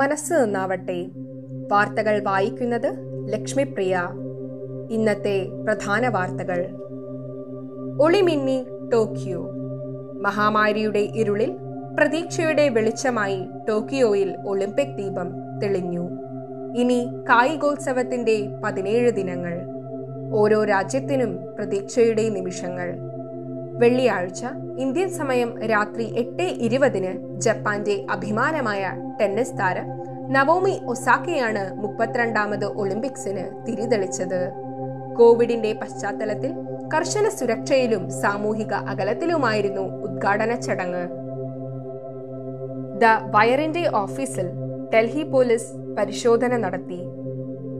മനസ്സ് നന്നാവട്ടെ. വാർത്തകൾ വായിക്കുന്നത് ലക്ഷ്മിപ്രിയ. ഇന്നത്തെ പ്രധാന വാർത്തകൾ. ഒളിമിന്നി ടോക്കിയോ. മഹാമാരിയുടെ ഇരുളിൽ പ്രതീക്ഷയുടെ വെളിച്ചമായി ടോക്കിയോയിൽ ഒളിമ്പിക് ദീപം തെളിഞ്ഞു. ഇനി കായികോത്സവത്തിന്റെ പതിനേഴ് ദിനങ്ങൾ. ഓരോ രാജ്യത്തിനും പ്രതീക്ഷയുടെ നിമിഷങ്ങൾ. വെള്ളിയാഴ്ച ഇന്ത്യൻ സമയം രാത്രി എട്ട് ഇരുപതിന് ജപ്പാന്റെ അഭിമാനമായ ടെന്നീസ് താരം നവോമി ഒസാക്കയാണ് മുപ്പത്തിരണ്ടാമത് ഒളിമ്പിക്സിന് തിരിതെളിച്ചത്. കോവിഡിന്റെ പശ്ചാത്തലത്തിൽ കർശന സുരക്ഷയിലും സാമൂഹിക അകലത്തിലുമായിരുന്നു ഉദ്ഘാടന ചടങ്ങ്. ദ വയറിന്റെ ഓഫീസിൽ ഡൽഹി പോലീസ് പരിശോധന നടത്തി.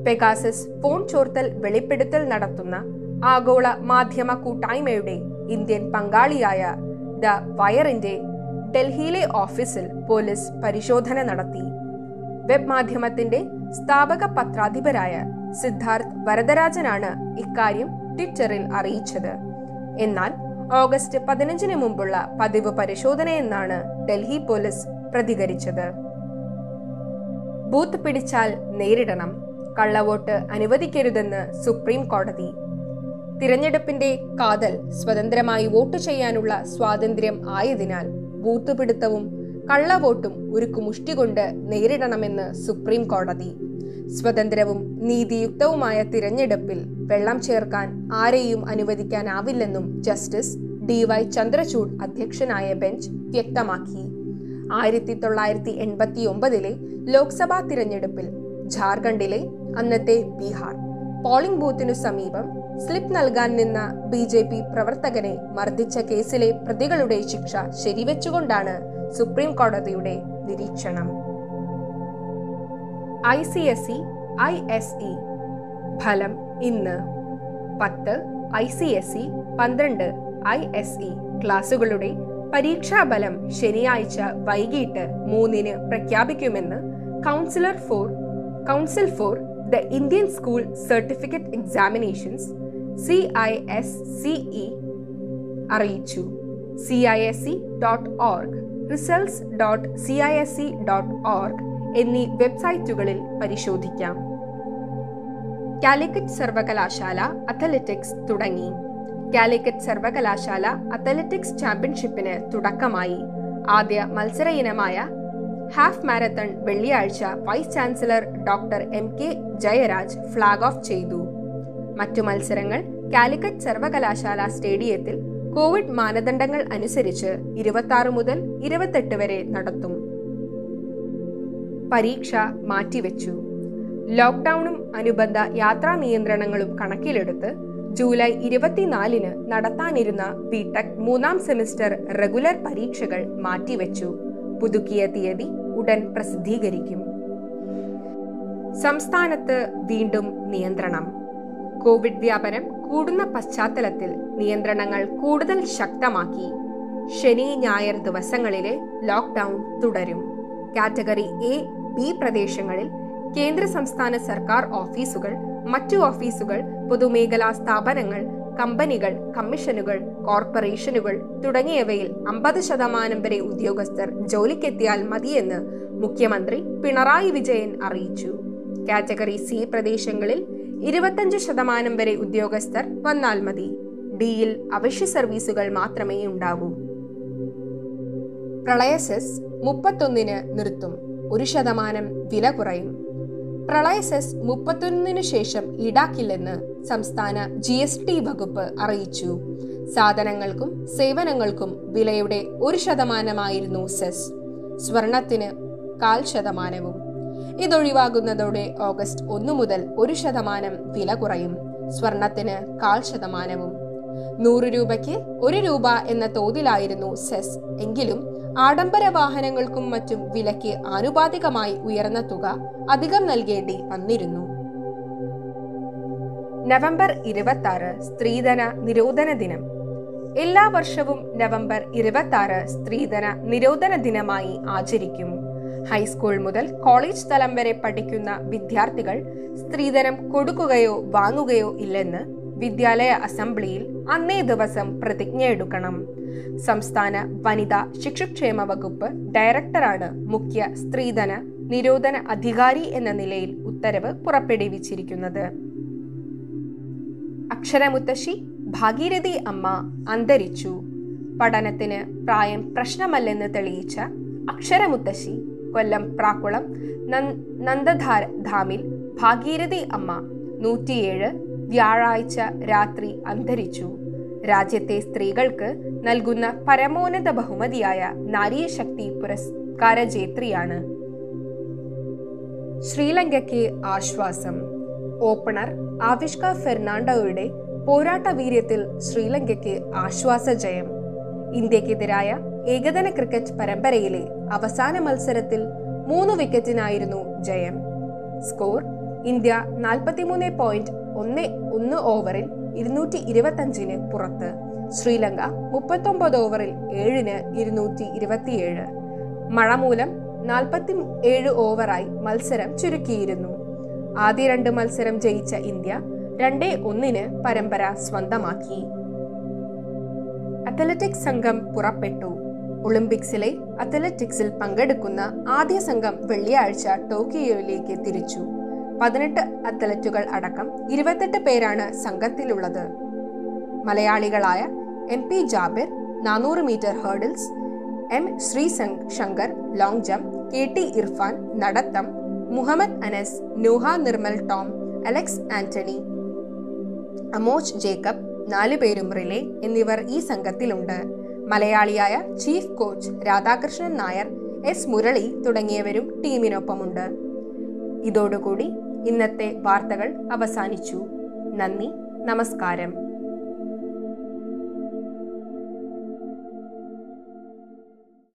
പെഗാസസ് ഫോൺ ചോർത്തൽ വെളിപ്പെടുത്തൽ നടത്തുന്ന ആഗോള മാധ്യമ കൂട്ടായ്മയുടെ ഇന്ത്യൻ പങ്കാളിയായ ദ വയറിന്റെ ഡൽഹിയിലെ ഓഫീസിൽ പോലീസ് പരിശോധന നടത്തി. വെബ് മാധ്യമത്തിന്റെ സ്ഥാപക പത്രാധിപരായ സിദ്ധാർത്ഥ് വരദരാജനാണ് ഇക്കാര്യം ട്വിറ്ററിൽ അറിയിച്ചത്. എന്നാൽ ഓഗസ്റ്റ് പതിനഞ്ചിന് മുമ്പുള്ള പതിവ് പരിശോധനയെന്നാണ് ഡൽഹി പോലീസ് പ്രതികരിച്ചത്. ബൂത്ത് പിടിച്ചാൽ നേരിടണം. കള്ളവോട്ട് അനുവദിക്കരുതെന്ന് സുപ്രീം കോടതി തിരഞ്ഞെടുപ്പിന്റെ കാതൽ സ്വതന്ത്രമായി വോട്ട് ചെയ്യാനുള്ള സ്വാതന്ത്ര്യം ആയതിനാൽ ബൂത്ത് പിടുത്തവും കള്ളവോട്ടും ഒരു കുമുഷ്ടി കൊണ്ട് നേരിടണമെന്ന് സുപ്രീം കോടതി സ്വതന്ത്രവും നീതിയുക്തവുമായ തിരഞ്ഞെടുപ്പിൽ വെള്ളം ചേർക്കാൻ ആരെയും അനുവദിക്കാനാവില്ലെന്നും ജസ്റ്റിസ് ഡി വൈ ചന്ദ്രചൂഡ് അധ്യക്ഷനായ ബെഞ്ച് വ്യക്തമാക്കി. ആയിരത്തി തൊള്ളായിരത്തി എൺപത്തി ഒമ്പതിലെ ലോക്സഭാ തിരഞ്ഞെടുപ്പിൽ ജാർഖണ്ഡിലെ അന്നത്തെ ബീഹാർ പോളിംഗ് ബൂത്തിനു സമീപം സ്ലിപ്പ് നൽകാൻ നിന്ന ബി ജെ പി പ്രവർത്തകനെ മർദ്ദിച്ച കേസിലെ പ്രതികളുടെ ശിക്ഷ ശരിവെച്ചുകൊണ്ടാണ് സുപ്രീം കോടതിയുടെ നിരീക്ഷണം. I C S E I S E. ഫലം ഇന്ന് പത്ത് ഐ സി എസ് ഇ പന്ത്രണ്ട് ഐ എസ് ഇ. ക്ലാസുകളുടെ പരീക്ഷാഫലം ശനിയാഴ്ച വൈകിട്ട് മൂന്നിന് പ്രഖ്യാപിക്കുമെന്ന് councillor for council for the Indian school certificate examinations C I S C E അറിയിച്ചു. C I S C dot org results dot C I S C dot org എന്നീ വെബ്സൈറ്റുകളിൽ പരിശോധിക്കാം. കാലിക്കറ്റ് സർവകലാശാല അത്ലറ്റിക്സ് തുടങ്ങി. കാലിക്കറ്റ് സർവകലാശാല അത്ലറ്റിക്സ് ചാമ്പ്യൻഷിപ്പിന് തുടക്കമായി. ആദ്യ മത്സര ഇനമായ ഹാഫ് മാരത്തൺ വെള്ളിയാഴ്ച vice chancellor doctor M K Jayaraj flag off ചെയ്തു. മറ്റു മത്സരങ്ങൾ കാലിക്കറ്റ് സർവകലാശാല സ്റ്റേഡിയത്തിൽ കോവിഡ് മാനദണ്ഡങ്ങൾ അനുസരിച്ച് ഇരുപത്തി മുതൽ ഇരുപത്തെട്ട് വരെ നടത്തും. പരീക്ഷ മാറ്റിവെച്ചു. ലോക്ക്ഡൌണും അനുബന്ധ യാത്രാ നിയന്ത്രണങ്ങളും കണക്കിലെടുത്ത് ജൂലൈ ഇരുപത്തിനാലിന് നടത്താനിരുന്ന ബിടെക് മൂന്നാം സെമിസ്റ്റർ റെഗുലർ പരീക്ഷകൾ മാറ്റിവെച്ചു. പുതുക്കിയ തീയതി ഉടൻ പ്രസിദ്ധീകരിക്കും. സംസ്ഥാനത്ത് വീണ്ടും നിയന്ത്രണം. കോവിഡ് വ്യാപനം കൂടുന്ന പശ്ചാത്തലത്തിൽ നിയന്ത്രണങ്ങൾ കൂടുതൽ ശക്തമാക്കി. ശനി ഞായർ ദിവസങ്ങളിലെ ലോക്ക്ഡൌൺ തുടരും. കാറ്റഗറി എ ബി പ്രദേശങ്ങളിൽ കേന്ദ്ര സംസ്ഥാന സർക്കാർ ഓഫീസുകൾ മറ്റു ഓഫീസുകൾ പൊതുമേഖലാ സ്ഥാപനങ്ങൾ കമ്പനികൾ കമ്മീഷനുകൾ കോർപ്പറേഷനുകൾ തുടങ്ങിയവയിൽ അമ്പത് ശതമാനം വരെ ഉദ്യോഗസ്ഥർ ജോലിക്കെത്തിയാൽ മതിയെന്ന് മുഖ്യമന്ത്രി പിണറായി വിജയൻ അറിയിച്ചു. കാറ്റഗറി സി പ്രദേശങ്ങളിൽ ഇരുപത്തഞ്ച് ശതമാനം വരെ ഉദ്യോഗസ്ഥർ വന്നാൽ മതി. ഡിയിൽ അവശ്യ സർവീസുകൾ മാത്രമേ ഉണ്ടാകൂ പ്രളയ സെസ് മുപ്പത്തൊന്നിന് നിർത്തും. ഒരു ശതമാനം വില കുറയും. പ്രളയ സെസ് മുപ്പത്തൊന്നിനു ശേഷം ഈടാക്കില്ലെന്ന് സംസ്ഥാന ജി എസ് ടി വകുപ്പ് അറിയിച്ചു. സാധനങ്ങൾക്കും സേവനങ്ങൾക്കും വിലയുടെ ഒരു ശതമാനമായിരുന്നു സെസ്. സ്വർണത്തിന് കാൽ ശതമാനവും. ഇതൊഴിവാകുന്നതോടെ ഓഗസ്റ്റ് ഒന്നു മുതൽ ഒരു ശതമാനം വില കുറയും. സ്വർണത്തിന് കാൽ ശതമാനവും. നൂറ് രൂപയ്ക്ക് ഒരു രൂപ എന്ന തോതിലായിരുന്നു സെസ്. എങ്കിലും ആഡംബര വാഹനങ്ങൾക്കും മറ്റും വിലയ്ക്ക് ആനുപാതികമായി ഉയർന്ന തുക അധികം നൽകേണ്ടി വന്നിരുന്നു. നവംബർ ഇരുപത്തി ആറ് സ്ത്രീധന നിരോധന ദിനം. എല്ലാ വർഷവും നവംബർ ഇരുപത്തി ആറ് സ്ത്രീധന നിരോധന ദിനമായി ആചരിക്കും. ഹൈസ്കൂൾ മുതൽ കോളേജ് തലം വരെ പഠിക്കുന്ന വിദ്യാർത്ഥികൾ സ്ത്രീധനം കൊടുക്കുകയോ വാങ്ങുകയോ ഇല്ലെന്ന് വിദ്യാലയ അസംബ്ലിയിൽ അന്നേ ദിവസം പ്രതിജ്ഞ എടുക്കണം. സംസ്ഥാന വനിതാ ശിശുക്ഷേമ വകുപ്പ് ഡയറക്ടറാണ് മുഖ്യ സ്ത്രീധന നിരോധന അധികാരി എന്ന നിലയിൽ ഉത്തരവ് പുറപ്പെടുവിച്ചിരിക്കുന്നത്. അക്ഷരമുത്തശ്ശി ഭാഗീരഥി അമ്മ അന്തരിച്ചു. പഠനത്തിന് പ്രായം പ്രശ്നമല്ലെന്ന് തെളിയിച്ച അക്ഷരമുത്തശ്ശി കൊല്ലം പ്രാക്കുളം നന്ദധാര ധാമിൽ ഭാഗീരഥി അമ്മ നൂറ്റിയേഴ് വ്യാഴാഴ്ച രാത്രി അന്തരിച്ചു. രാജ്യത്തെ സ്ത്രീകൾക്ക് നൽകുന്ന പരമോന്നത ബഹുമതിയായ നാരീശക്തി പുരസ്കാര ജേത്രിയാണ്. ശ്രീലങ്കയ്ക്ക് ആശ്വാസം. ഓപ്പണർ ആവിഷ്ക ഫെർണാണ്ടോയുടെ പോരാട്ട വീര്യത്തിൽ ശ്രീലങ്കയ്ക്ക് ആശ്വാസ ജയം. ഇന്ത്യക്കെതിരായ ഏകദിന ക്രിക്കറ്റ് പരമ്പരയിലെ അവസാന മത്സരത്തിൽ മൂന്ന് വിക്കറ്റിനായിരുന്നു ജയം. സ്കോർ ഇന്ത്യ നാൽപ്പത്തിമൂന്ന് പോയിന്റ് ഒന്ന് ഒന്ന് ഓവറിൽ ഇരുന്നൂറ്റി ഇരുപത്തഞ്ചിന് പുറത്ത്. ശ്രീലങ്ക മുപ്പത്തൊമ്പത് ഓവറിൽ ഏഴിന് ഇരുന്നൂറ്റി ഇരുപത്തിയേഴ് മഴ മൂലം നാൽപ്പത്തി ഏഴ് ഓവറായി മത്സരം ചുരുക്കിയിരുന്നു. ആദ്യ രണ്ട് മത്സരം ജയിച്ച ഇന്ത്യ രണ്ടേ ഒന്നിന് പരമ്പര സ്വന്തമാക്കി. അത്ലറ്റിക്സ് സംഘം പുറപ്പെട്ടു. ഒളിമ്പിക്സിലെ അത്ലറ്റിക്സിൽ പങ്കെടുക്കുന്ന ആദ്യ സംഘം വെള്ളിയാഴ്ച ടോക്കിയോയിലേക്ക് തിരിച്ചു. പതിനെട്ട് അത്ലറ്റുകൾ അടക്കം ഇരുപത്തെട്ട് പേരാണ് സംഘത്തിലുള്ളത്. മലയാളികളായ എം പി ജാബിർ നാനൂറ് metre hurdles M Sree Shankar long jump K T Irfan നടത്തം മുഹമ്മദ് അനസ് നൂഹ നിർമ്മൽ ടോം അലക്സ് ആന്റണി അമോജ് ജേക്കബ് നാലു പേരും റിലേ എന്നിവർ ഈ സംഘത്തിലുണ്ട്. മലയാളിയായ chief coach Radhakrishnan Nair S Murali തുടങ്ങിയവരും ടീമിനൊപ്പമുണ്ട്. ഇതോടുകൂടി ഇന്നത്തെ വാർത്തകൾ അവസാനിച്ചു. നന്ദി നമസ്കാരം.